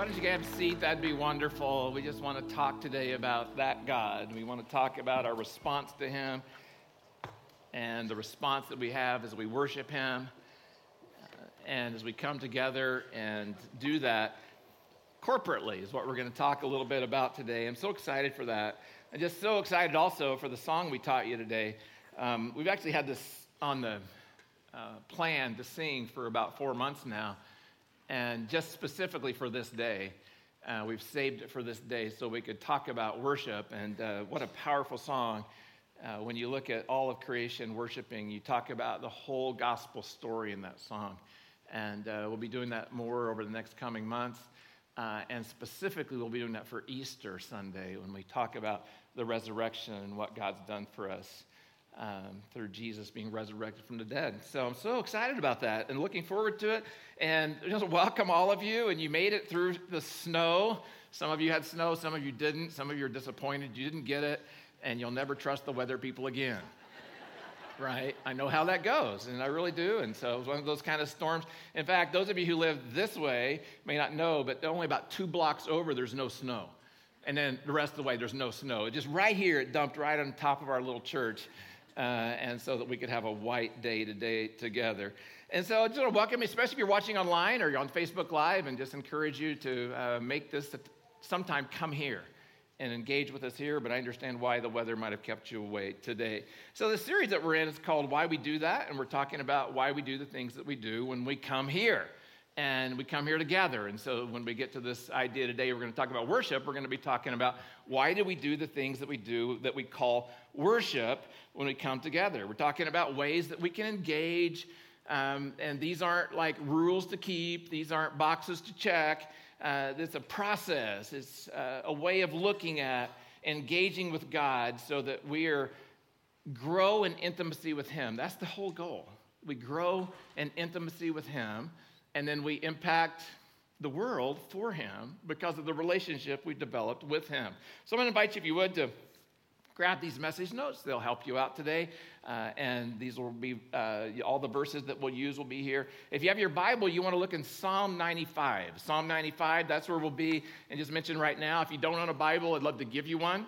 why don't you have a seat? That'd be wonderful. We just want to talk today about that God. We want to talk about our response to Him and the response that we have as we worship Him uh, and as we come together and do that corporately, is what we're going to talk a little bit about today. I'm so excited for that. I'm just so excited also for the song we taught you today. Um, we've actually had this on the uh, plan to sing for about four months now. And just specifically for this day, uh, we've saved it for this day so we could talk about worship. And uh, what a powerful song. Uh, when you look at all of creation worshiping, you talk about the whole gospel story in that song. And uh, we'll be doing that more over the next coming months. Uh, and specifically, we'll be doing that for Easter Sunday when we talk about the resurrection and what God's done for us um, through Jesus being resurrected from the dead. So I'm so excited about that and looking forward to it. And just welcome all of you. And you made it through the snow. Some of you had snow, some of you didn't. Some of you are disappointed you didn't get it, and you'll never trust the weather people again. right? I know how that goes, and I really do. And so it was one of those kind of storms. In fact, those of you who live this way may not know, but only about two blocks over, there's no snow. And then the rest of the way, there's no snow. It just right here, it dumped right on top of our little church uh, and so that we could have a white day today together. And so I just want to welcome especially if you're watching online or you're on Facebook Live, and just encourage you to uh, make this sometime come here and engage with us here, but I understand why the weather might have kept you away today. So, the series that we're in is called Why We Do That, and we're talking about why we do the things that we do when we come here and we come here together. And so when we get to this idea today, we're going to talk about worship. We're going to be talking about why do we do the things that we do that we call worship when we come together. We're talking about ways that we can engage. Um, and these aren't like rules to keep, these aren't boxes to check. Uh, it's a process, it's uh, a way of looking at engaging with God so that we are grow in intimacy with Him. That's the whole goal. We grow in intimacy with Him and then we impact the world for him because of the relationship we developed with him. So I'm going to invite you, if you would, to grab these message notes. They'll help you out today. Uh, and these will be uh, all the verses that we'll use will be here. If you have your Bible, you want to look in Psalm 95. Psalm 95, that's where we'll be. And just mention right now, if you don't own a Bible, I'd love to give you one.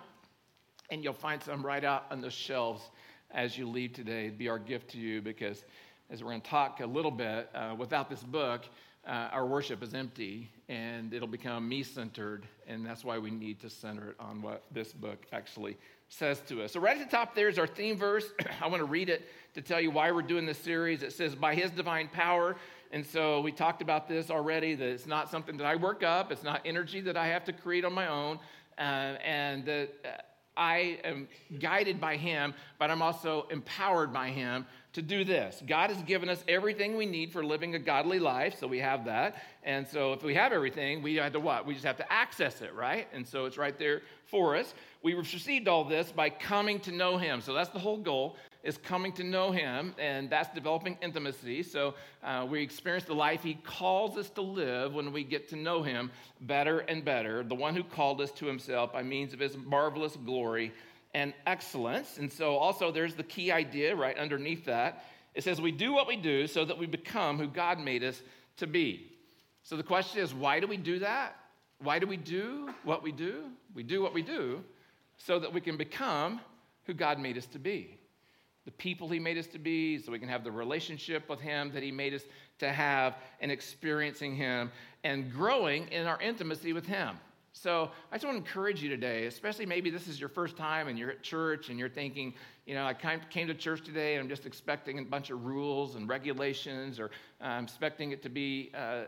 And you'll find some right out on the shelves as you leave today. It'd be our gift to you because as we're going to talk a little bit, uh, without this book, uh, our worship is empty and it'll become me centered. And that's why we need to center it on what this book actually says to us. So, right at the top there is our theme verse. I want to read it to tell you why we're doing this series. It says, By his divine power. And so we talked about this already that it's not something that I work up, it's not energy that I have to create on my own. Uh, and that uh, I am guided by him, but I'm also empowered by him to do this. God has given us everything we need for living a godly life, so we have that. And so if we have everything, we have to what? We just have to access it, right? And so it's right there for us. We received all this by coming to know him. So that's the whole goal is coming to know him and that's developing intimacy so uh, we experience the life he calls us to live when we get to know him better and better the one who called us to himself by means of his marvelous glory and excellence. And so, also, there's the key idea right underneath that. It says, We do what we do so that we become who God made us to be. So, the question is, why do we do that? Why do we do what we do? We do what we do so that we can become who God made us to be. The people He made us to be, so we can have the relationship with Him that He made us to have, and experiencing Him and growing in our intimacy with Him. So I just want to encourage you today, especially maybe this is your first time and you're at church and you're thinking, you know, I came to church today and I'm just expecting a bunch of rules and regulations, or I'm expecting it to be uh,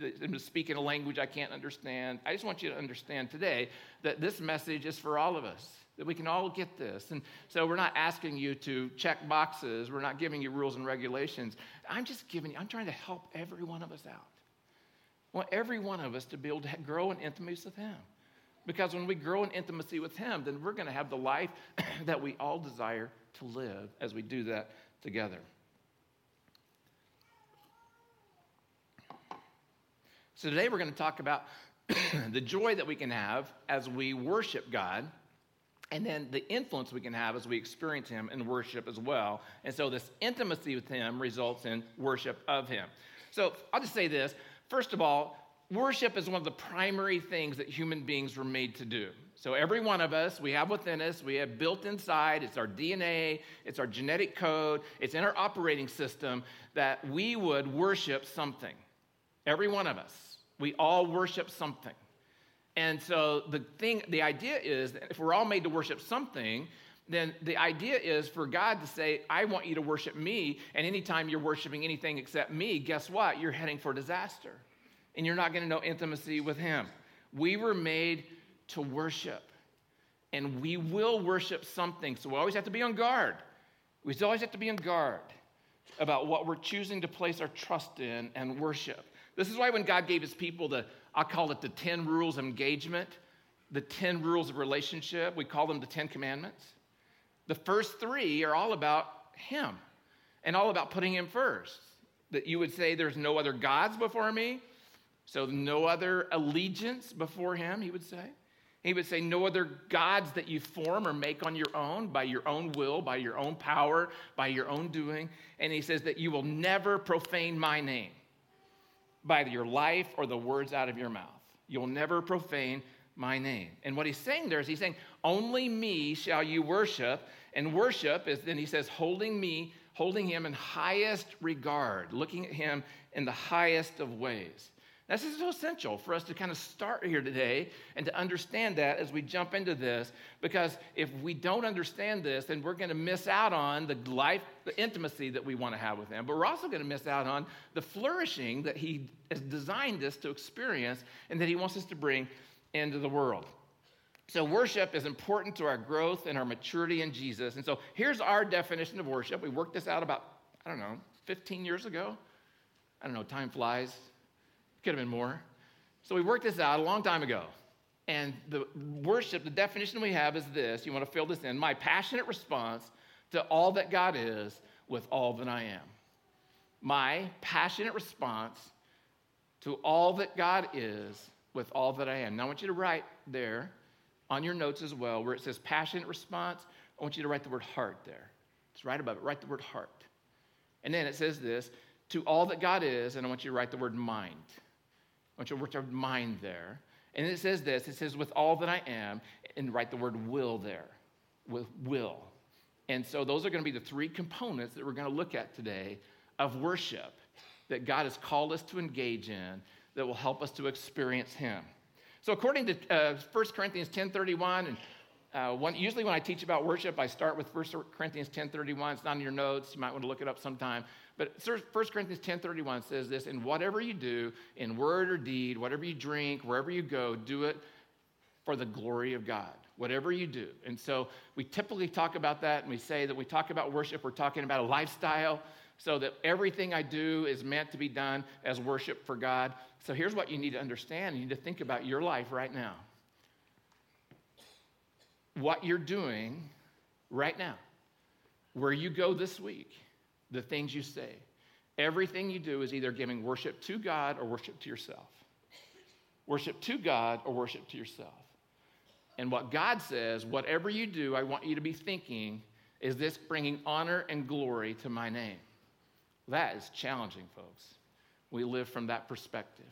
uh, speak in a language I can't understand. I just want you to understand today that this message is for all of us. That we can all get this. And so we're not asking you to check boxes. We're not giving you rules and regulations. I'm just giving you, I'm trying to help every one of us out. Want every one of us to be able to grow in intimacy with Him. Because when we grow in intimacy with Him, then we're going to have the life that we all desire to live as we do that together. So today we're going to talk about the joy that we can have as we worship God, and then the influence we can have as we experience Him in worship as well. And so this intimacy with Him results in worship of Him. So I'll just say this First of all, worship is one of the primary things that human beings were made to do. So, every one of us, we have within us, we have built inside, it's our DNA, it's our genetic code, it's in our operating system that we would worship something. Every one of us. We all worship something. And so, the thing, the idea is that if we're all made to worship something, then the idea is for God to say, I want you to worship me. And anytime you're worshiping anything except me, guess what? You're heading for disaster. And you're not going to know intimacy with Him. We were made to worship. And we will worship something. So we always have to be on guard. We always have to be on guard about what we're choosing to place our trust in and worship. This is why when God gave his people the, I call it the 10 rules of engagement, the 10 rules of relationship, we call them the 10 commandments. The first three are all about him and all about putting him first. That you would say, There's no other gods before me, so no other allegiance before him, he would say. He would say, No other gods that you form or make on your own, by your own will, by your own power, by your own doing. And he says that you will never profane my name by your life or the words out of your mouth. You'll never profane my name. And what he's saying there is he's saying, Only me shall you worship. And worship is then he says, holding me, holding him in highest regard, looking at him in the highest of ways. This is so essential for us to kind of start here today and to understand that as we jump into this, because if we don't understand this, then we're going to miss out on the life, the intimacy that we want to have with Him. But we're also going to miss out on the flourishing that He has designed us to experience and that He wants us to bring into the world. So, worship is important to our growth and our maturity in Jesus. And so, here's our definition of worship. We worked this out about, I don't know, 15 years ago. I don't know, time flies. Could have been more. So we worked this out a long time ago. And the worship, the definition we have is this you want to fill this in my passionate response to all that God is with all that I am. My passionate response to all that God is with all that I am. Now I want you to write there on your notes as well where it says passionate response. I want you to write the word heart there. It's right above it. Write the word heart. And then it says this to all that God is, and I want you to write the word mind. I want you to write the mind there. And it says this it says, with all that I am, and write the word will there. With will. And so those are going to be the three components that we're going to look at today of worship that God has called us to engage in that will help us to experience Him. So according to uh, 1 Corinthians 10.31, and uh, one, usually when I teach about worship, I start with 1 Corinthians 10.31. It's not in your notes. You might want to look it up sometime. But 1 Corinthians 10.31 says this, In whatever you do, in word or deed, whatever you drink, wherever you go, do it for the glory of God. Whatever you do. And so we typically talk about that and we say that we talk about worship, we're talking about a lifestyle so that everything I do is meant to be done as worship for God. So here's what you need to understand. You need to think about your life right now. What you're doing right now, where you go this week, the things you say. Everything you do is either giving worship to God or worship to yourself. Worship to God or worship to yourself. And what God says, whatever you do, I want you to be thinking, is this bringing honor and glory to my name? That is challenging, folks. We live from that perspective.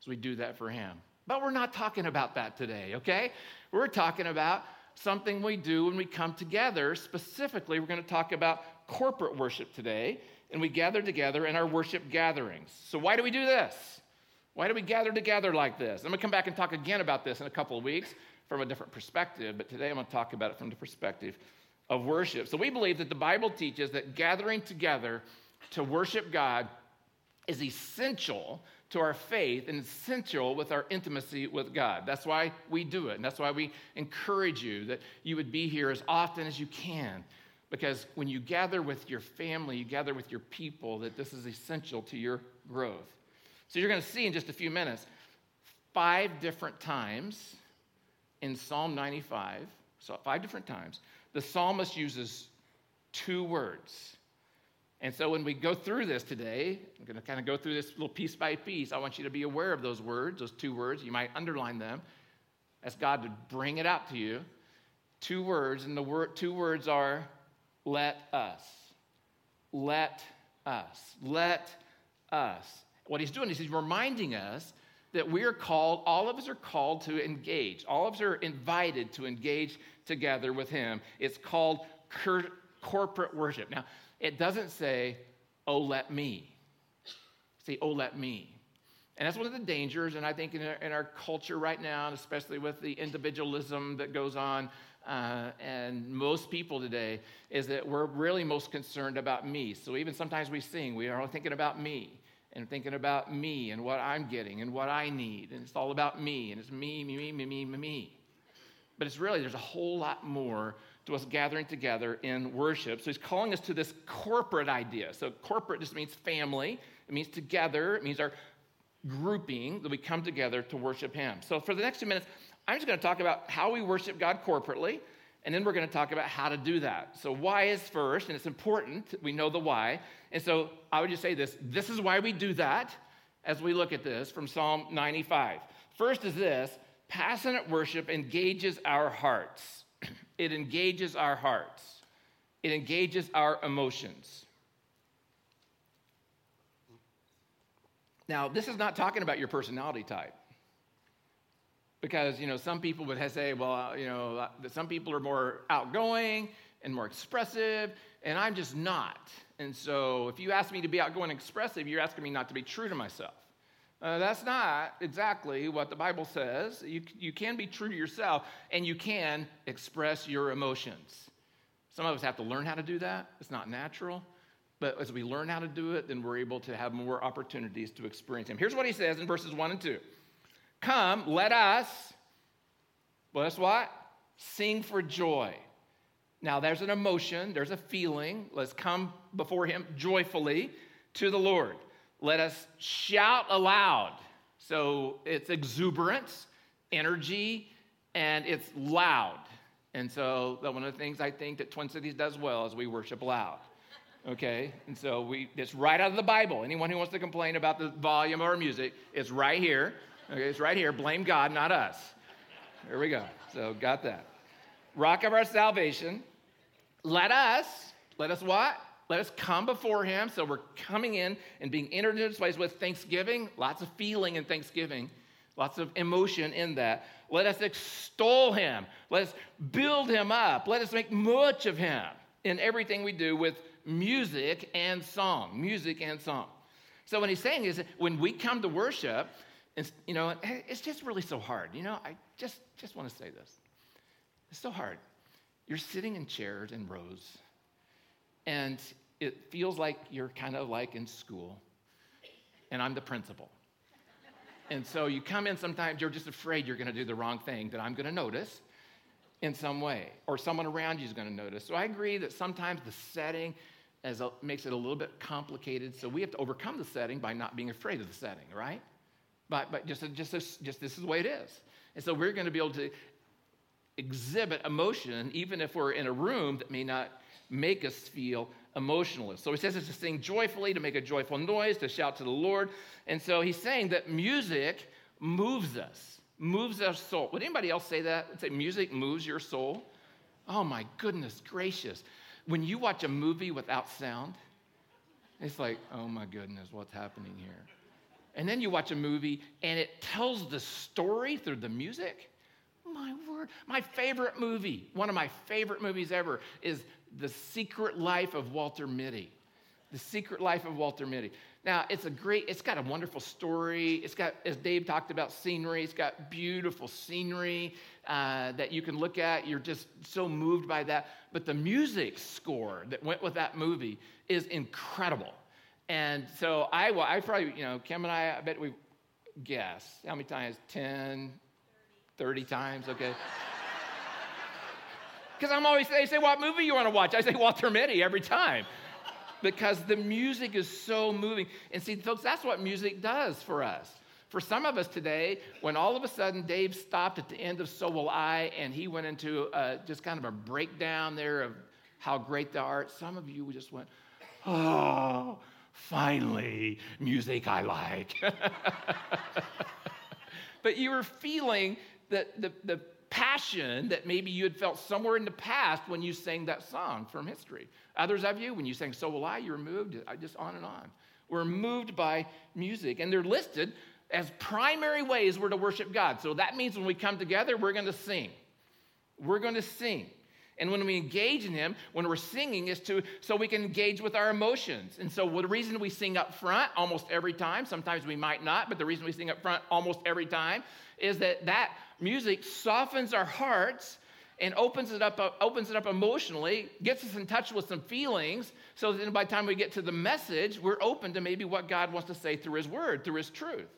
So we do that for Him. But we're not talking about that today, okay? We're talking about something we do when we come together. Specifically, we're going to talk about corporate worship today, and we gather together in our worship gatherings. So, why do we do this? Why do we gather together like this? I'm going to come back and talk again about this in a couple of weeks from a different perspective, but today I'm going to talk about it from the perspective of worship. So, we believe that the Bible teaches that gathering together to worship God is essential to our faith and essential with our intimacy with God. That's why we do it. And that's why we encourage you that you would be here as often as you can because when you gather with your family, you gather with your people, that this is essential to your growth. So you're going to see in just a few minutes five different times in Psalm 95, so five different times, the psalmist uses two words. And so when we go through this today, I'm going to kind of go through this little piece by piece. I want you to be aware of those words, those two words. You might underline them. Ask God to bring it out to you. Two words, and the word, two words are let us. Let us. Let us. What he's doing is he's reminding us that we are called, all of us are called to engage. All of us are invited to engage together with Him. It's called corporate worship. Now, it doesn't say, oh, let me. Say, oh, let me. And that's one of the dangers, and I think in our, in our culture right now, especially with the individualism that goes on, uh, and most people today, is that we're really most concerned about me. So even sometimes we sing, we are thinking about me and thinking about me and what I'm getting and what I need. And it's all about me, and it's me, me, me, me, me, me. But it's really, there's a whole lot more to us gathering together in worship. So he's calling us to this corporate idea. So corporate just means family, it means together, it means our grouping that we come together to worship Him. So, for the next two minutes, I'm just going to talk about how we worship God corporately, and then we're going to talk about how to do that. So, why is first, and it's important. We know the why. And so, I would just say this this is why we do that as we look at this from Psalm 95. First is this passionate worship engages our hearts, it engages our hearts, it engages our emotions. Now, this is not talking about your personality type. Because, you know, some people would say, well, you know, some people are more outgoing and more expressive, and I'm just not. And so if you ask me to be outgoing and expressive, you're asking me not to be true to myself. Uh, that's not exactly what the Bible says. You, you can be true to yourself, and you can express your emotions. Some of us have to learn how to do that. It's not natural. But as we learn how to do it, then we're able to have more opportunities to experience Him. Here's what He says in verses 1 and 2 Come, let us, let us what? Sing for joy. Now, there's an emotion, there's a feeling. Let's come before Him joyfully to the Lord. Let us shout aloud. So it's exuberance, energy, and it's loud. And so, one of the things I think that Twin Cities does well is we worship loud okay? And so we, it's right out of the Bible. Anyone who wants to complain about the volume of our music, it's right here. Okay, it's right here. Blame God, not us. There we go. So got that. Rock of our salvation. Let us, let us what? Let us come before him. So we're coming in and being entered into this place with thanksgiving, lots of feeling and thanksgiving, lots of emotion in that. Let us extol him. Let us build him up. Let us make much of him in everything we do with music and song. Music and song. So what he's saying is when we come to worship, it's, you know, it's just really so hard. You know, I just, just want to say this. It's so hard. You're sitting in chairs in rows, and it feels like you're kind of like in school, and I'm the principal. And so you come in sometimes, you're just afraid you're going to do the wrong thing that I'm going to notice in some way, or someone around you is going to notice. So I agree that sometimes the setting as a, makes it a little bit complicated. So we have to overcome the setting by not being afraid of the setting, right? But, but just, just, just this is the way it is. And so we're going to be able to exhibit emotion even if we're in a room that may not make us feel emotionless. So he says it's to sing joyfully, to make a joyful noise, to shout to the Lord. And so he's saying that music moves us, moves our soul. Would anybody else say that? Say music moves your soul? Oh my goodness gracious when you watch a movie without sound, it's like, oh my goodness, what's happening here? And then you watch a movie and it tells the story through the music. My word. My favorite movie, one of my favorite movies ever, is The Secret Life of Walter Mitty. The Secret Life of Walter Mitty. Now, it's a great, it's got a wonderful story. It's got, as Dave talked about, scenery. It's got beautiful scenery uh, that you can look at. You're just so moved by that. But the music score that went with that movie is incredible. And so I, well, I probably, you know, Kim and I, I bet we guess how many times? 10, 30 times, okay? Because I'm always, they say, what movie you want to watch? I say Walter Mitty every time because the music is so moving. And see, folks, that's what music does for us. For some of us today, when all of a sudden Dave stopped at the end of So Will I and he went into uh, just kind of a breakdown there of how great the art, some of you just went, oh, finally, music I like. but you were feeling that the, the passion that maybe you had felt somewhere in the past when you sang that song from history. Others of you, when you sang So Will I, you were moved, uh, just on and on. We're moved by music. And they're listed as primary ways we're to worship God. So that means when we come together, we're going to sing. We're going to sing. And when we engage in Him, when we're singing, is to so we can engage with our emotions. And so, the reason we sing up front almost every time, sometimes we might not, but the reason we sing up front almost every time is that that music softens our hearts and opens it up, uh, opens it up emotionally, gets us in touch with some feelings, so that by the time we get to the message, we're open to maybe what God wants to say through His Word, through His truth.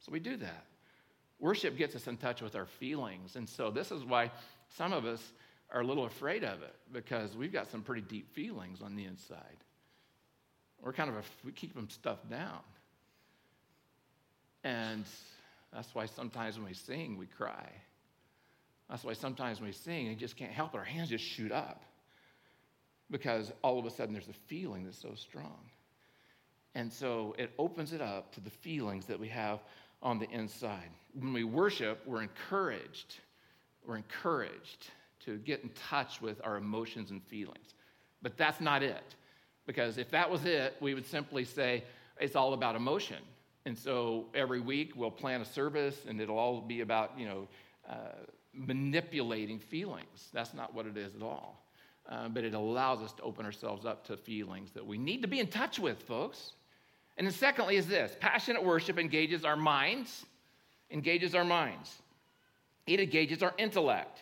So we do that. Worship gets us in touch with our feelings. And so this is why some of us are a little afraid of it because we've got some pretty deep feelings on the inside. We're kind of, a, we keep them stuffed down. And that's why sometimes when we sing, we cry. That's why sometimes when we sing, we just can't help it. Our hands just shoot up because all of a sudden there's a feeling that's so strong. And so it opens it up to the feelings that we have on the inside. When we worship, we're encouraged. We're encouraged to get in touch with our emotions and feelings. But that's not it. Because if that was it, we would simply say it's all about emotion. And so every week we'll plan a service and it'll all be about, you know, uh, manipulating feelings. That's not what it is at all. Uh, but it allows us to open ourselves up to feelings that we need to be in touch with, folks. And then, secondly, is this passionate worship engages our minds, engages our minds, it engages our intellect.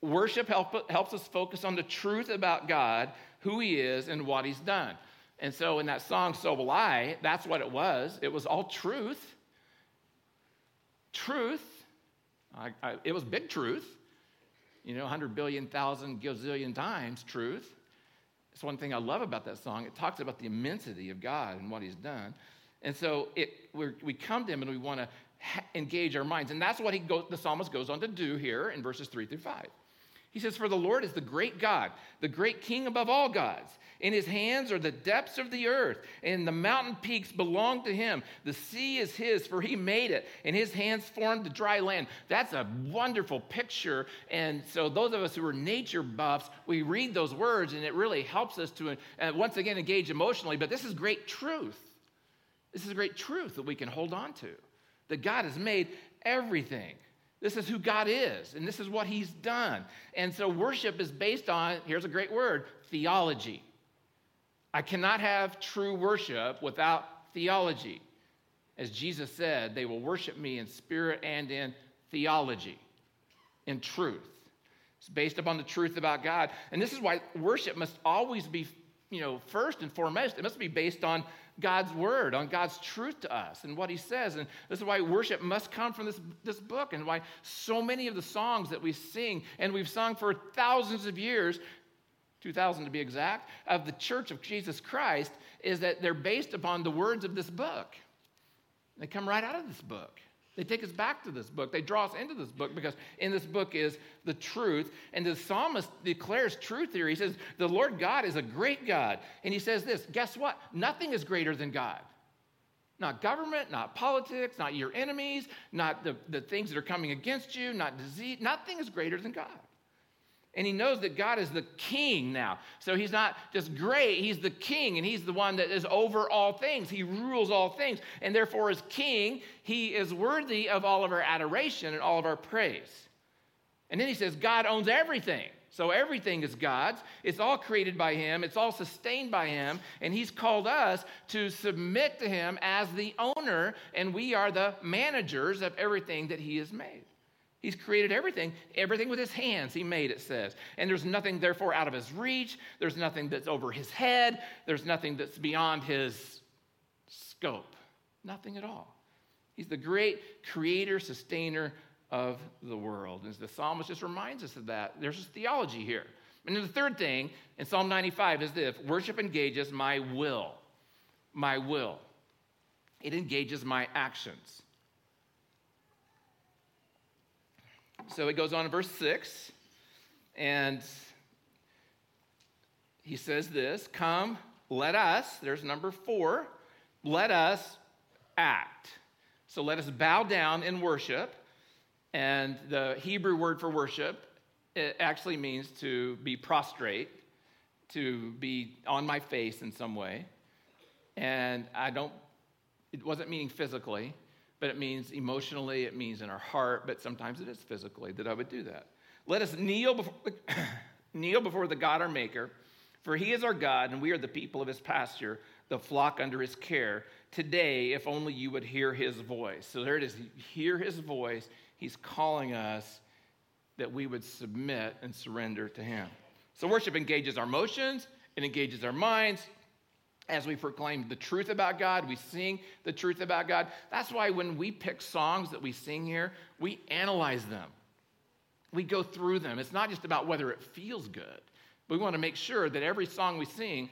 Worship help, helps us focus on the truth about God, who He is, and what He's done. And so, in that song, So Will I, that's what it was. It was all truth. Truth. I, I, it was big truth. You know, 100 billion, thousand, gazillion times truth. It's one thing I love about that song. It talks about the immensity of God and what He's done. And so it, we come to Him and we want to ha- engage our minds. And that's what he go, the psalmist goes on to do here in verses 3 through 5. He says, For the Lord is the great God, the great King above all gods. In his hands are the depths of the earth, and the mountain peaks belong to him. The sea is his, for he made it, and his hands formed the dry land. That's a wonderful picture. And so, those of us who are nature buffs, we read those words, and it really helps us to, uh, once again, engage emotionally. But this is great truth. This is a great truth that we can hold on to that God has made everything. This is who God is, and this is what He's done. And so, worship is based on here's a great word theology. I cannot have true worship without theology. As Jesus said, they will worship me in spirit and in theology, in truth. It's based upon the truth about God. And this is why worship must always be, you know, first and foremost, it must be based on God's word, on God's truth to us and what he says. And this is why worship must come from this, this book and why so many of the songs that we sing and we've sung for thousands of years 2000 to be exact, of the Church of Jesus Christ is that they're based upon the words of this book. They come right out of this book. They take us back to this book. They draw us into this book because in this book is the truth. And the psalmist declares truth here. He says, The Lord God is a great God. And he says this guess what? Nothing is greater than God. Not government, not politics, not your enemies, not the, the things that are coming against you, not disease. Nothing is greater than God. And he knows that God is the king now. So he's not just great, he's the king, and he's the one that is over all things. He rules all things. And therefore, as king, he is worthy of all of our adoration and all of our praise. And then he says, God owns everything. So everything is God's. It's all created by Him, it's all sustained by Him. And He's called us to submit to Him as the owner, and we are the managers of everything that He has made. He's created everything, everything with his hands, he made, it says. And there's nothing, therefore, out of his reach. There's nothing that's over his head. There's nothing that's beyond his scope. Nothing at all. He's the great creator, sustainer of the world. And the psalmist just reminds us of that. There's this theology here. And then the third thing in Psalm 95 is this worship engages my will. My will. It engages my actions. So it goes on in verse 6, and he says this Come, let us, there's number four, let us act. So let us bow down in worship. And the Hebrew word for worship it actually means to be prostrate, to be on my face in some way. And I don't It wasn't meaning physically, but it means emotionally, it means in our heart, but sometimes it is physically that I would do that. Let us kneel before kneel before the God our Maker, for he is our God, and we are the people of his pasture, the flock under his care. Today, if only you would hear his voice. So there it is. Hear his voice. He's calling us that we would submit and surrender to him. So worship engages our emotions, it engages our minds, as we proclaim the truth about God, we sing the truth about God. That's why when we pick songs that we sing here, we analyze them. We go through them. It's not just about whether it feels good. We want to make sure that every song we sing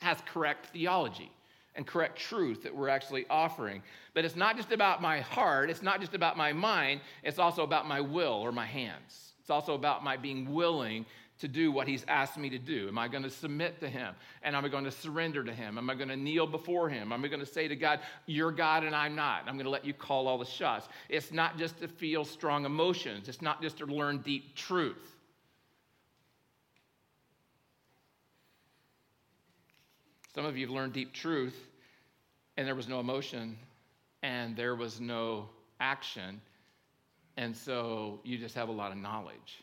has correct theology and correct truth that we're actually offering. But it's not just about my heart, it's not just about my mind, it's also about my will or my hands. It's also about my being willing to do what he's asked me to do? Am I going to submit to him? And am I going to surrender to him? Am I going to kneel before him? Am I going to say to God, You're God and I'm not? I'm going to let you call all the shots. It's not just to feel strong emotions, it's not just to learn deep truth. Some of you have learned deep truth and there was no emotion and there was no action. And so you just have a lot of knowledge.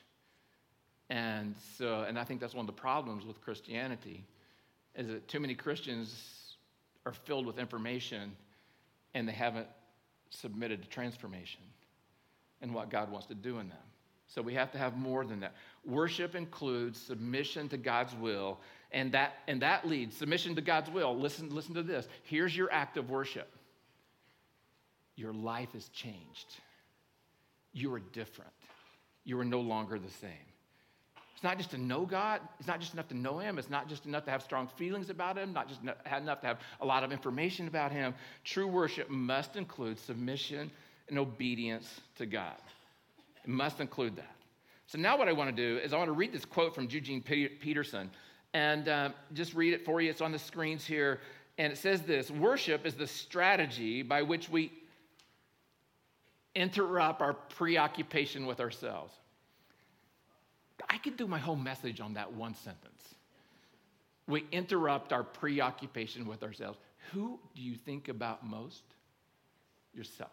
And so, and I think that's one of the problems with Christianity is that too many Christians are filled with information and they haven't submitted to transformation and what God wants to do in them. So we have to have more than that. Worship includes submission to God's will, and that and that leads submission to God's will. Listen, listen to this. Here's your act of worship. Your life is changed. You are different. You are no longer the same. It's not just to know God. It's not just enough to know Him. It's not just enough to have strong feelings about Him, not just enough to have a lot of information about Him. True worship must include submission and obedience to God. It must include that. So now what I want to do is I want to read this quote from Eugene Peterson and uh, just read it for you. It's on the screens here. And it says this Worship is the strategy by which we interrupt our preoccupation with ourselves. I could do my whole message on that one sentence. We interrupt our preoccupation with ourselves. Who do you think about most? Yourself.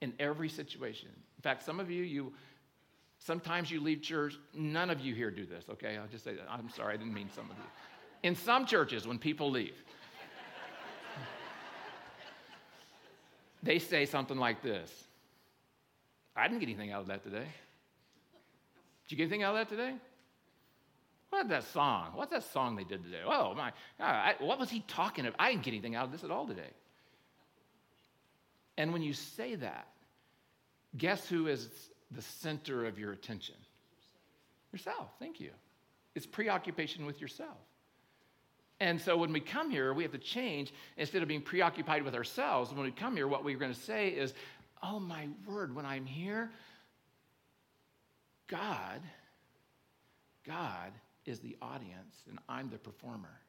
In every situation. In fact, some of you, you sometimes you leave church. None of you here do this, okay? I'll just say that. I'm sorry, I didn't mean some of you. In some churches, when people leave, they say something like this I didn't get anything out of that today. Did you get anything out of that today? What that song? What's that song they did today? Oh my God, I, what was he talking about? I didn't get anything out of this at all today. And when you say that, guess who is the center of your attention? Yourself. Thank you. It's preoccupation with yourself. And so when we come here, we have to change. Instead of being preoccupied with ourselves, when we come here, what we're going to say is, Oh my word, when I'm here, God, God is the audience and I'm the performer.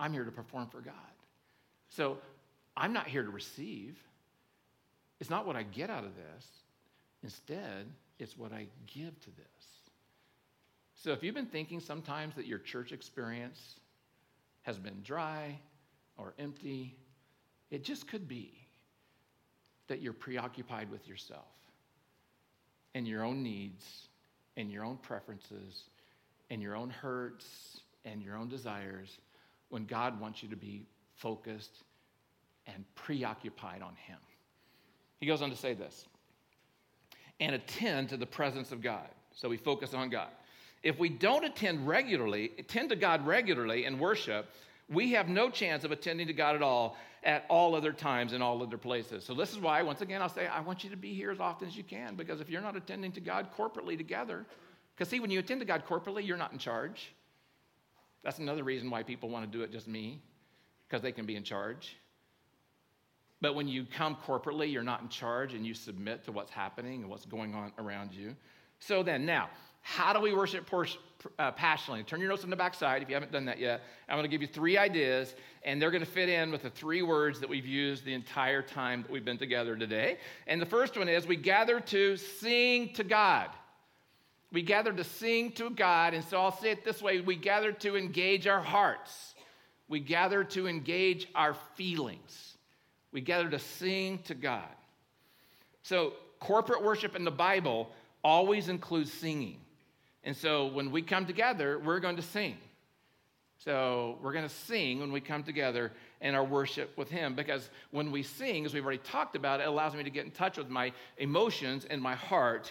I'm here to perform for God. So I'm not here to receive. It's not what I get out of this. Instead, it's what I give to this. So if you've been thinking sometimes that your church experience has been dry or empty, it just could be that you're preoccupied with yourself and your own needs and your own preferences and your own hurts and your own desires when God wants you to be focused and preoccupied on Him. He goes on to say this and attend to the presence of God. So we focus on God. If we don't attend regularly, attend to God regularly and worship, we have no chance of attending to God at all at all other times in all other places. So, this is why, once again, I'll say, I want you to be here as often as you can because if you're not attending to God corporately together, because see, when you attend to God corporately, you're not in charge. That's another reason why people want to do it just me, because they can be in charge. But when you come corporately, you're not in charge and you submit to what's happening and what's going on around you. So then, now, how do we worship uh, passionately? Turn your notes on the back side if you haven't done that yet. I'm going to give you three ideas, and they're going to fit in with the three words that we've used the entire time that we've been together today. And the first one is we gather to sing to God. We gather to sing to God, and so I'll say it this way we gather to engage our hearts, we gather to engage our feelings. We gather to sing to God. So, corporate worship in the Bible always includes singing. And so, when we come together, we're going to sing. So, we're going to sing when we come together in our worship with Him because when we sing, as we've already talked about, it allows me to get in touch with my emotions and my heart.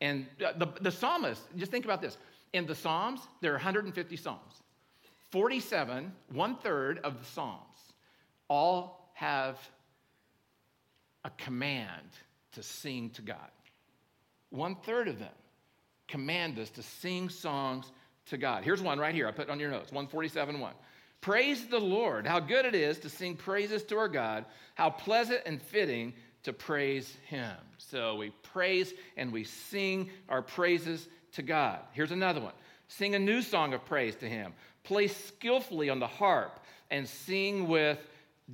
And the, the psalmist, just think about this. In the Psalms, there are 150 Psalms. 47, one third of the Psalms, all have a command to sing to God. One third of them command us to sing songs to God. Here's one right here. I put it on your notes 147 1. Praise the Lord. How good it is to sing praises to our God. How pleasant and fitting to praise Him. So we praise and we sing our praises to God. Here's another one sing a new song of praise to Him. Play skillfully on the harp and sing with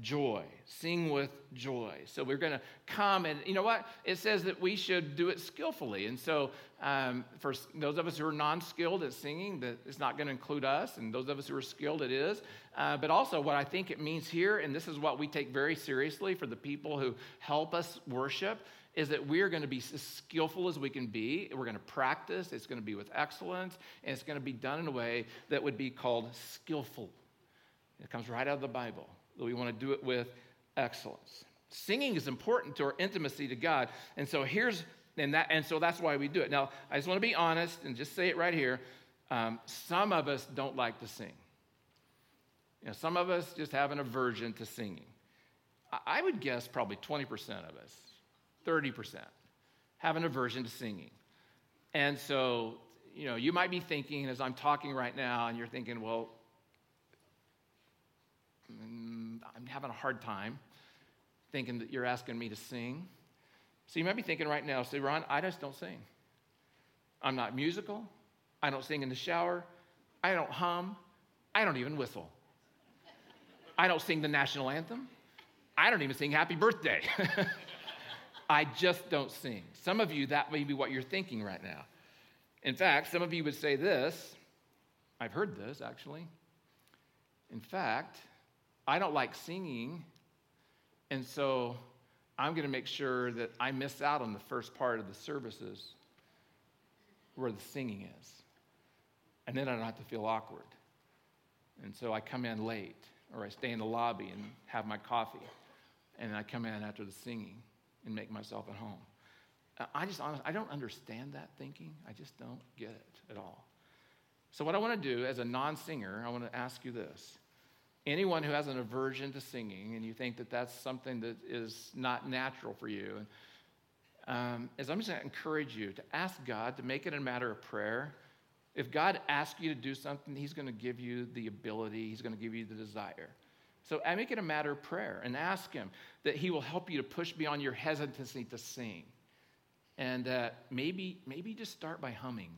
joy. Sing with joy. So we're going to come, and you know what? It says that we should do it skillfully. And so, um, for those of us who are non skilled at singing, that it's not going to include us. And those of us who are skilled, it is. Uh, but also, what I think it means here, and this is what we take very seriously for the people who help us worship, is that we're going to be as skillful as we can be. We're going to practice. It's going to be with excellence, and it's going to be done in a way that would be called skillful. It comes right out of the Bible that we want to do it with excellence. Singing is important to our intimacy to God. And so here's, and, that, and so that's why we do it. Now, I just want to be honest and just say it right here. Um, some of us don't like to sing. You know, some of us just have an aversion to singing. I would guess probably 20% of us, 30%, have an aversion to singing. And so, you know, you might be thinking as I'm talking right now, and you're thinking, well, having a hard time thinking that you're asking me to sing. So you might be thinking right now, say, Ron, I just don't sing. I'm not musical. I don't sing in the shower. I don't hum. I don't even whistle. I don't sing the national anthem. I don't even sing happy birthday. I just don't sing. Some of you, that may be what you're thinking right now. In fact, some of you would say this. I've heard this actually. In fact, I don't like singing, and so I'm going to make sure that I miss out on the first part of the services where the singing is. And then I don't have to feel awkward. And so I come in late, or I stay in the lobby and have my coffee, and I come in after the singing and make myself at home. Uh, I just honestly, I don't understand that thinking. I just don't get it at all. So, what I want to do as a non singer, I want to ask you this anyone who has an aversion to singing and you think that that's something that is not natural for you, um, is I'm just going to encourage you to ask God to make it a matter of prayer. If God asks you to do something, He's going to give you the ability, He's going to give you the desire. So I make it a matter of prayer and ask Him that He will help you to push beyond your hesitancy to sing. And uh, maybe, maybe just start by humming.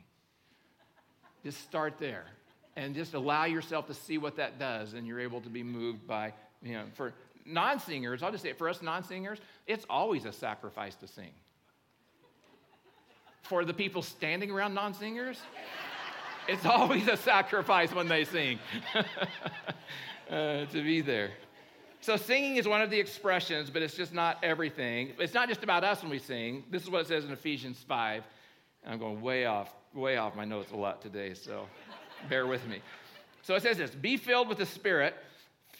Just start there and just allow yourself to see what that does, and you're able to be moved by, you know, for non singers, I'll just say it, for us non singers, it's always a sacrifice to sing. For the people standing around non singers, it's always a sacrifice when they sing uh, to be there. So, singing is one of the expressions, but it's just not everything. It's not just about us when we sing. This is what it says in Ephesians 5. I'm going way off, way off my notes a lot today, so Bear with me. So it says this Be filled with the Spirit,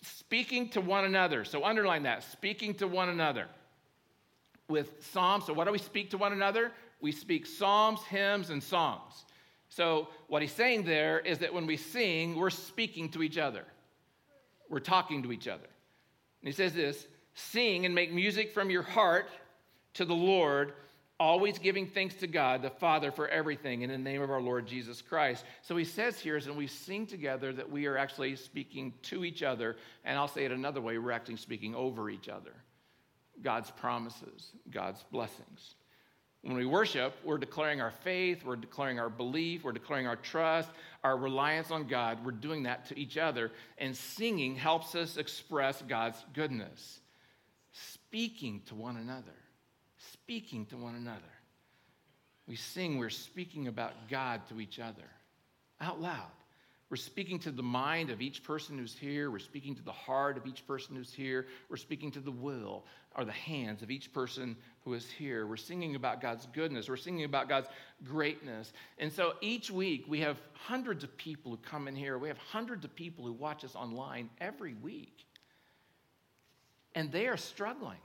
speaking to one another. So underline that speaking to one another with psalms. So, what do we speak to one another? We speak psalms, hymns, and songs. So, what he's saying there is that when we sing, we're speaking to each other, we're talking to each other. And he says this sing and make music from your heart to the Lord always giving thanks to God the Father for everything in the name of our Lord Jesus Christ. So he says here, as we sing together, that we are actually speaking to each other, and I'll say it another way, we're actually speaking over each other. God's promises, God's blessings. When we worship, we're declaring our faith, we're declaring our belief, we're declaring our trust, our reliance on God. We're doing that to each other. And singing helps us express God's goodness, speaking to one another speaking to one another. We sing, we're speaking about God to each other out loud. We're speaking to the mind of each person who's here. We're speaking to the heart of each person who's here. We're speaking to the will or the hands of each person who is here. We're singing about God's goodness. We're singing about God's greatness. And so each week we have hundreds of people who come in here. We have hundreds of people who watch us online every week. And they are struggling.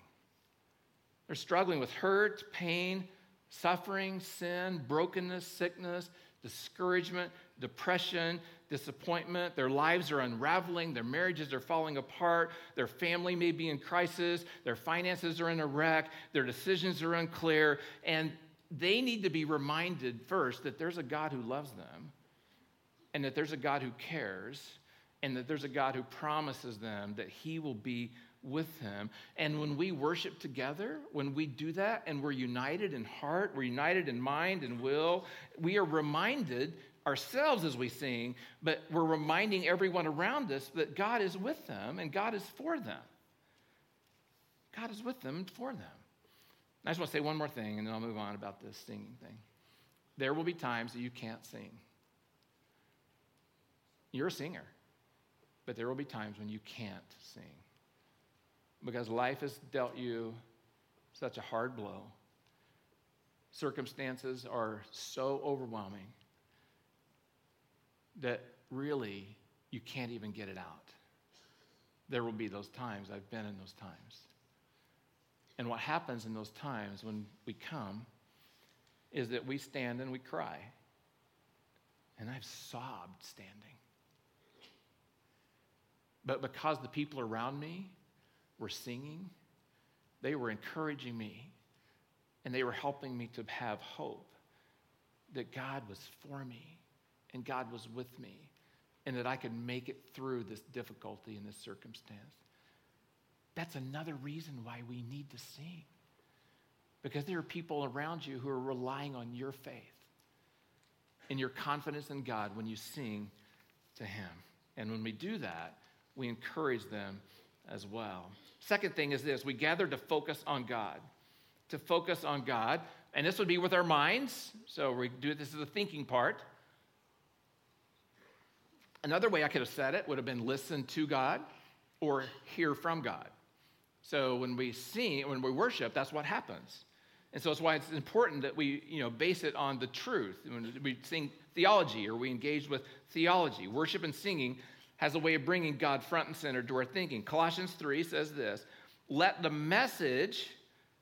They're struggling with hurt, pain, suffering, sin, brokenness, sickness, discouragement, depression, disappointment. Their lives are unraveling. Their marriages are falling apart. Their family may be in crisis. Their finances are in a wreck. Their decisions are unclear. And they need to be reminded first that there's a God who loves them and that there's a God who cares and that there's a God who promises them that He will be with him. And when we worship together, when we do that and we're united in heart, we're united in mind and will, we are reminded ourselves as we sing, but we're reminding everyone around us that God is with them and God is for them. God is with them and for them. I just want to say one more thing and then I'll move on about this singing thing. There will be times that you can't sing. You're a singer, but there will be times when you can't sing because life has dealt you such a hard blow. Circumstances are so overwhelming that really you can't even get it out. There will be those times. I've been in those times. And what happens in those times when we come is that we stand and we cry. And I've sobbed standing. But because the people around me were singing, they were encouraging me, and they were helping me to have hope that God was for me and God was with me and that I could make it through this difficulty and this circumstance. That's another reason why we need to sing. Because there are people around you who are relying on your faith and your confidence in God when you sing to Him. And when we do that, we encourage them as well. Second thing is this we gather to focus on God. To focus on God. And this would be with our minds. So we do this is the thinking part. Another way I could have said it would have been listen to God or hear from God. So when we sing, when we worship, that's what happens. And so that's why it's important that we, you know, base it on the truth. When we sing theology or we engage with theology, worship and singing has a way of bringing God front and center to our thinking. Colossians 3 says this Let the message,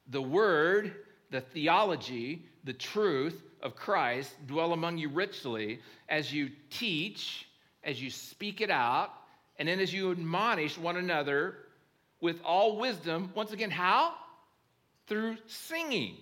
the word, the theology, the truth of Christ dwell among you richly as you teach, as you speak it out, and then as you admonish one another with all wisdom. Once again, how? Through singing,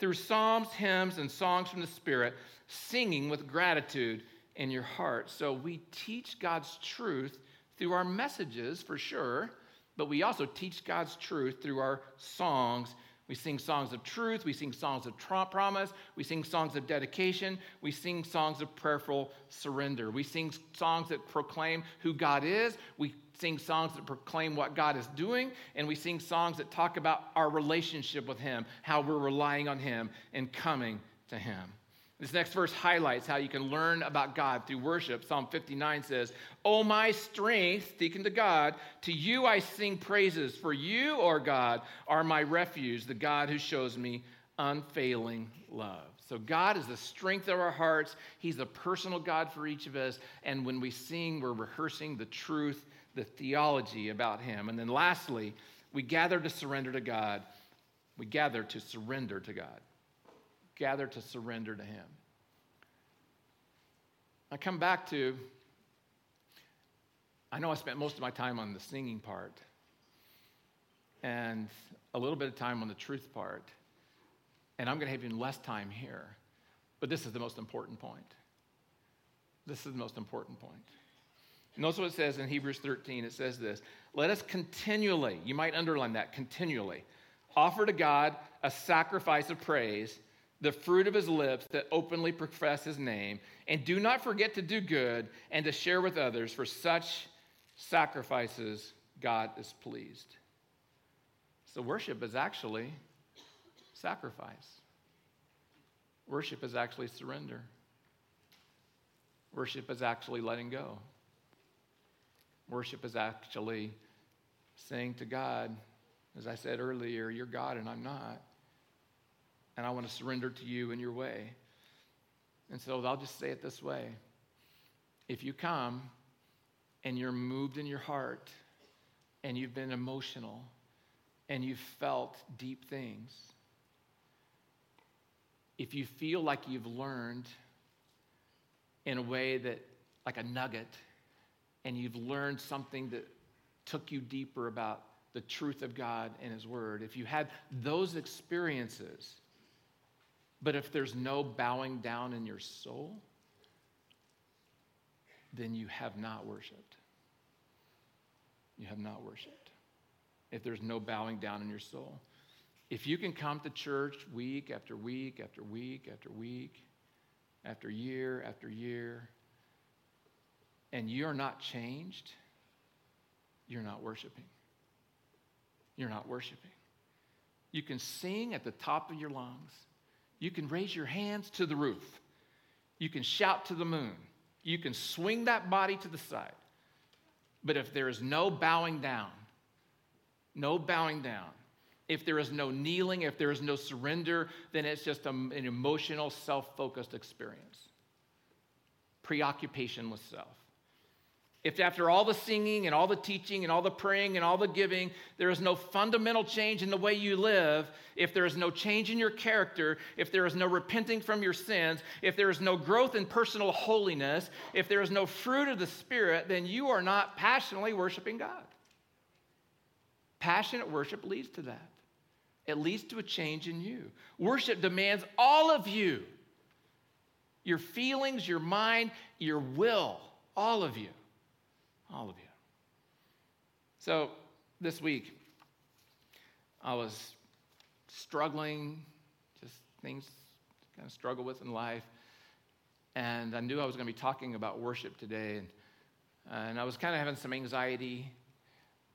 through psalms, hymns, and songs from the Spirit, singing with gratitude in your heart. So we teach God's truth through our messages for sure, but we also teach God's truth through our songs. We sing songs of truth, we sing songs of promise, we sing songs of dedication, we sing songs of prayerful surrender. We sing songs that proclaim who God is, we sing songs that proclaim what God is doing, and we sing songs that talk about our relationship with Him, how we're relying on Him and coming to Him. This next verse highlights how you can learn about God through worship. Psalm 59 says, O my strength, speaking to God, to you I sing praises, for you, or God, are my refuge, the God who shows me unfailing love. So, God is the strength of our hearts. He's a personal God for each of us. And when we sing, we're rehearsing the truth, the theology about Him. And then, lastly, we gather to surrender to God. We gather to surrender to God gather to surrender to Him. I come back to, I know I spent most of my time on the singing part and a little bit of time on the truth part, and I'm going to have even less time here. But this is the most important point. This is the most important point. Notice what it says in Hebrews 13. It says this Let us continually, you might underline that, continually, offer to God a sacrifice of praise the fruit of his lips that openly profess his name, and do not forget to do good and to share with others, for such sacrifices God is pleased. So, worship is actually sacrifice, worship is actually surrender. Worship is actually letting go. Worship is actually saying to God, as I said earlier, you're God and I'm not. And I want to surrender to you in your way. And so I'll just say it this way if you come and you're moved in your heart and you've been emotional and you've felt deep things, if you feel like you've learned in a way that, like a nugget, and you've learned something that took you deeper about the truth of God and His Word, if you had those experiences, but if there's no bowing down in your soul, then you have not worshiped. You have not worshiped. If there's no bowing down in your soul. If you can come to church week after week after week after week, after year after year, and you're not changed, you're not worshiping. You're not worshiping. You can sing at the top of your lungs. You can raise your hands to the roof. You can shout to the moon. You can swing that body to the side. But if there is no bowing down, no bowing down, if there is no kneeling, if there is no surrender, then it's just an emotional, self focused experience. Preoccupation with self. If after all the singing and all the teaching and all the praying and all the giving, there is no fundamental change in the way you live, if there is no change in your character, if there is no repenting from your sins, if there is no growth in personal holiness, if there is no fruit of the Spirit, then you are not passionately worshiping God. Passionate worship leads to that. It leads to a change in you. Worship demands all of you your feelings, your mind, your will, all of you. All of you. So this week, I was struggling, just things to kind of struggle with in life. And I knew I was going to be talking about worship today. And, and I was kind of having some anxiety.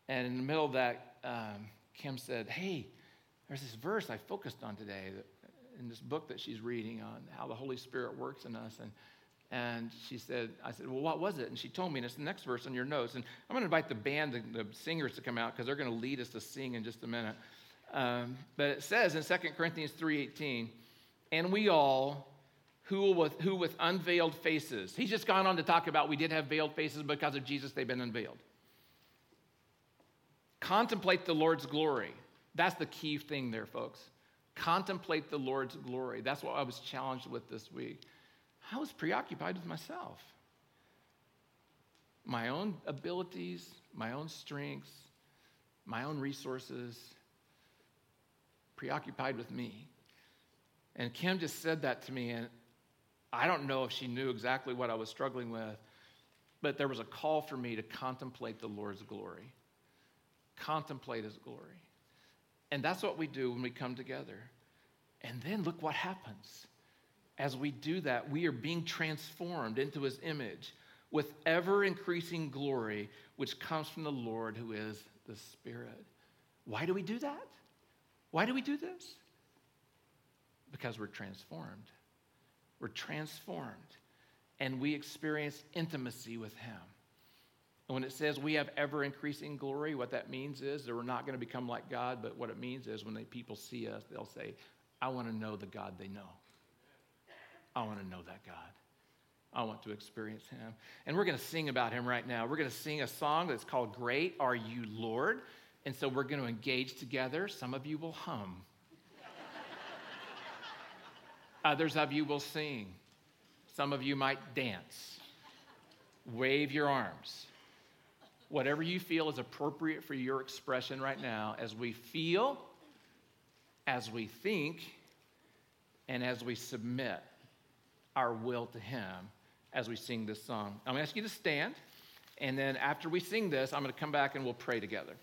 And in the middle of that, um, Kim said, Hey, there's this verse I focused on today that, in this book that she's reading on how the Holy Spirit works in us. And and she said, I said, well, what was it? And she told me, and it's the next verse on your notes. And I'm going to invite the band, the, singers to come out because they're going to lead us to sing in just a minute. Um, but it says in 2 Corinthians 3.18, and we all, who with, who with unveiled faces. He's just gone on to talk about we did have veiled faces because of Jesus, they've been unveiled. Contemplate the Lord's glory. That's the key thing there, folks. Contemplate the Lord's glory. That's what I was challenged with this week. I was preoccupied with myself. My own abilities, my own strengths, my own resources, preoccupied with me. And Kim just said that to me, and I don't know if she knew exactly what I was struggling with, but there was a call for me to contemplate the Lord's glory. Contemplate his glory. And that's what we do when we come together. And then look what happens as we do that, we are being transformed into his image with ever increasing glory, which comes from the Lord who is the Spirit. Why do we do that? Why do we do this? Because we're transformed. We're transformed and we experience intimacy with him. And when it says we have ever increasing glory, what that means is that we're not going to become like God, but what it means is when they, people see us, they'll say, I want to know the God they know. I want to know that God. I want to experience him. And we're going to sing about him right now. We're going to sing a song that's called Great Are You, Lord. And so we're going to engage together. Some of you will hum, others of you will sing. Some of you might dance, wave your arms. Whatever you feel is appropriate for your expression right now as we feel, as we think, and as we submit our will to Him as we sing this song. I'm going to ask you to stand, and then after we sing this, I'm going to come back and we'll pray together.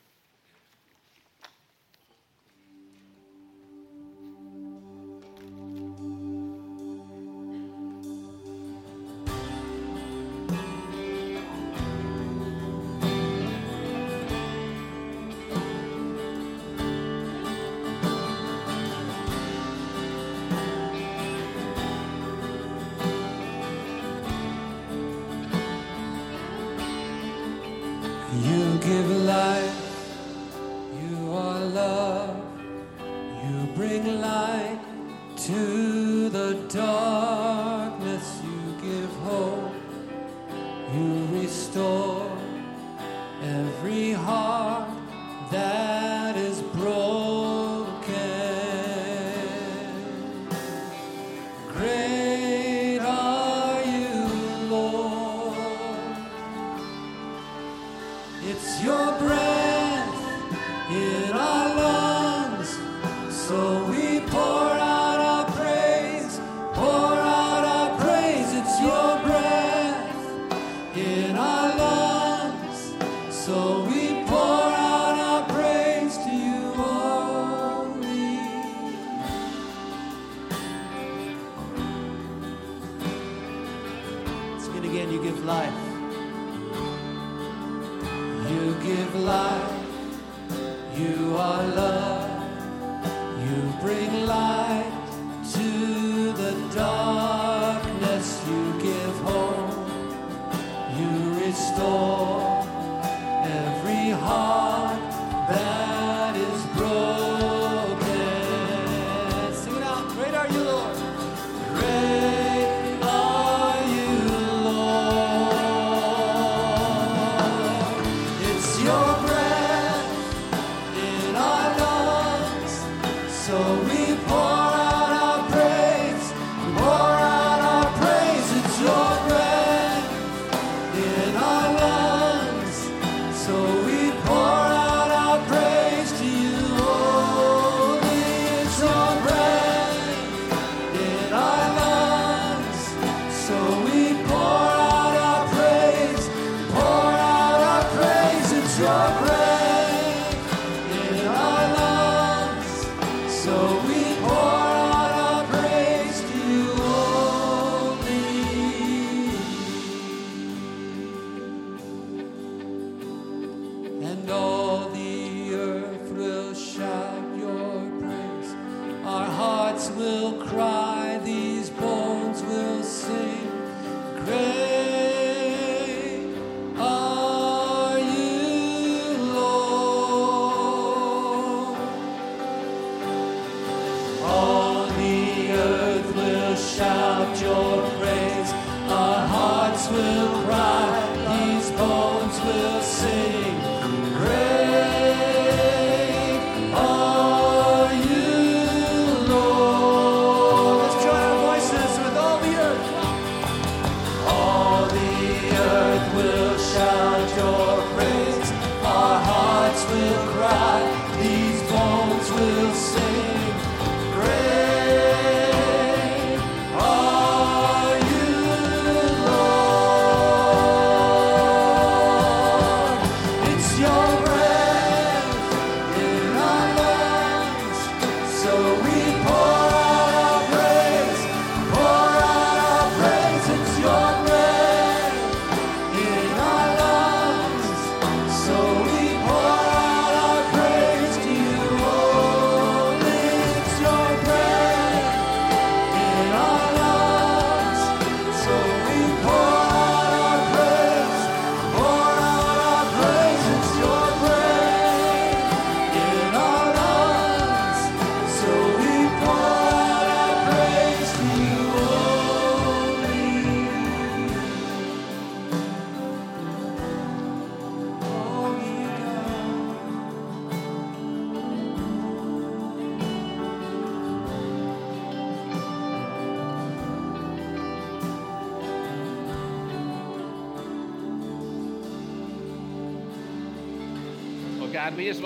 to the dark.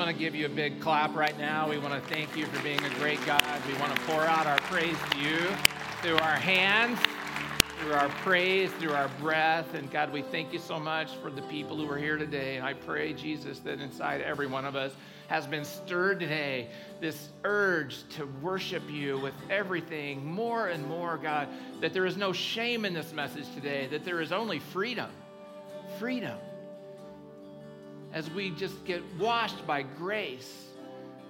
want to give you a big clap right now. We want to thank you for being a great God. We want to pour out our praise to you through our hands, through our praise, through our breath. And God, we thank you so much for the people who are here today. And I pray, Jesus, that inside every one of us has been stirred today this urge to worship you with everything more and more, God, that there is no shame in this message today, that there is only freedom. Freedom as we just get washed by grace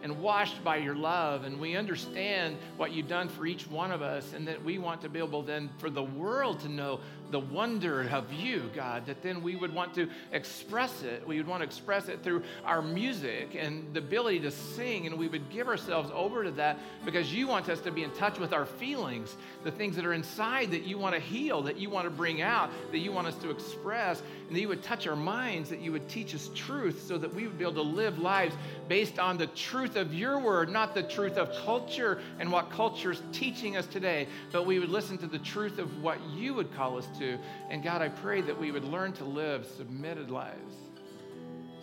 and washed by your love, and we understand what you've done for each one of us, and that we want to be able then for the world to know the wonder of you, God, that then we would want to express it. We would want to express it through our music and the ability to sing, and we would give ourselves over to that because you want us to be in touch with our feelings, the things that are inside that you want to heal, that you want to bring out, that you want us to express, and that you would touch our minds, that you would teach us truth so that we would be able to live lives based on the truth of your word, not the truth of culture and what culture is teaching us today, but we would listen to the truth of what you would call us to. And God, I pray that we would learn to live submitted lives,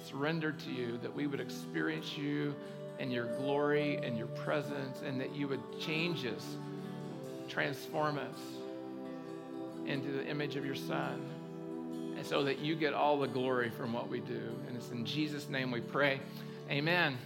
surrendered to you, that we would experience you and your glory and your presence, and that you would change us, transform us into the image of your Son. And so that you get all the glory from what we do. And it's in Jesus' name we pray. Amen.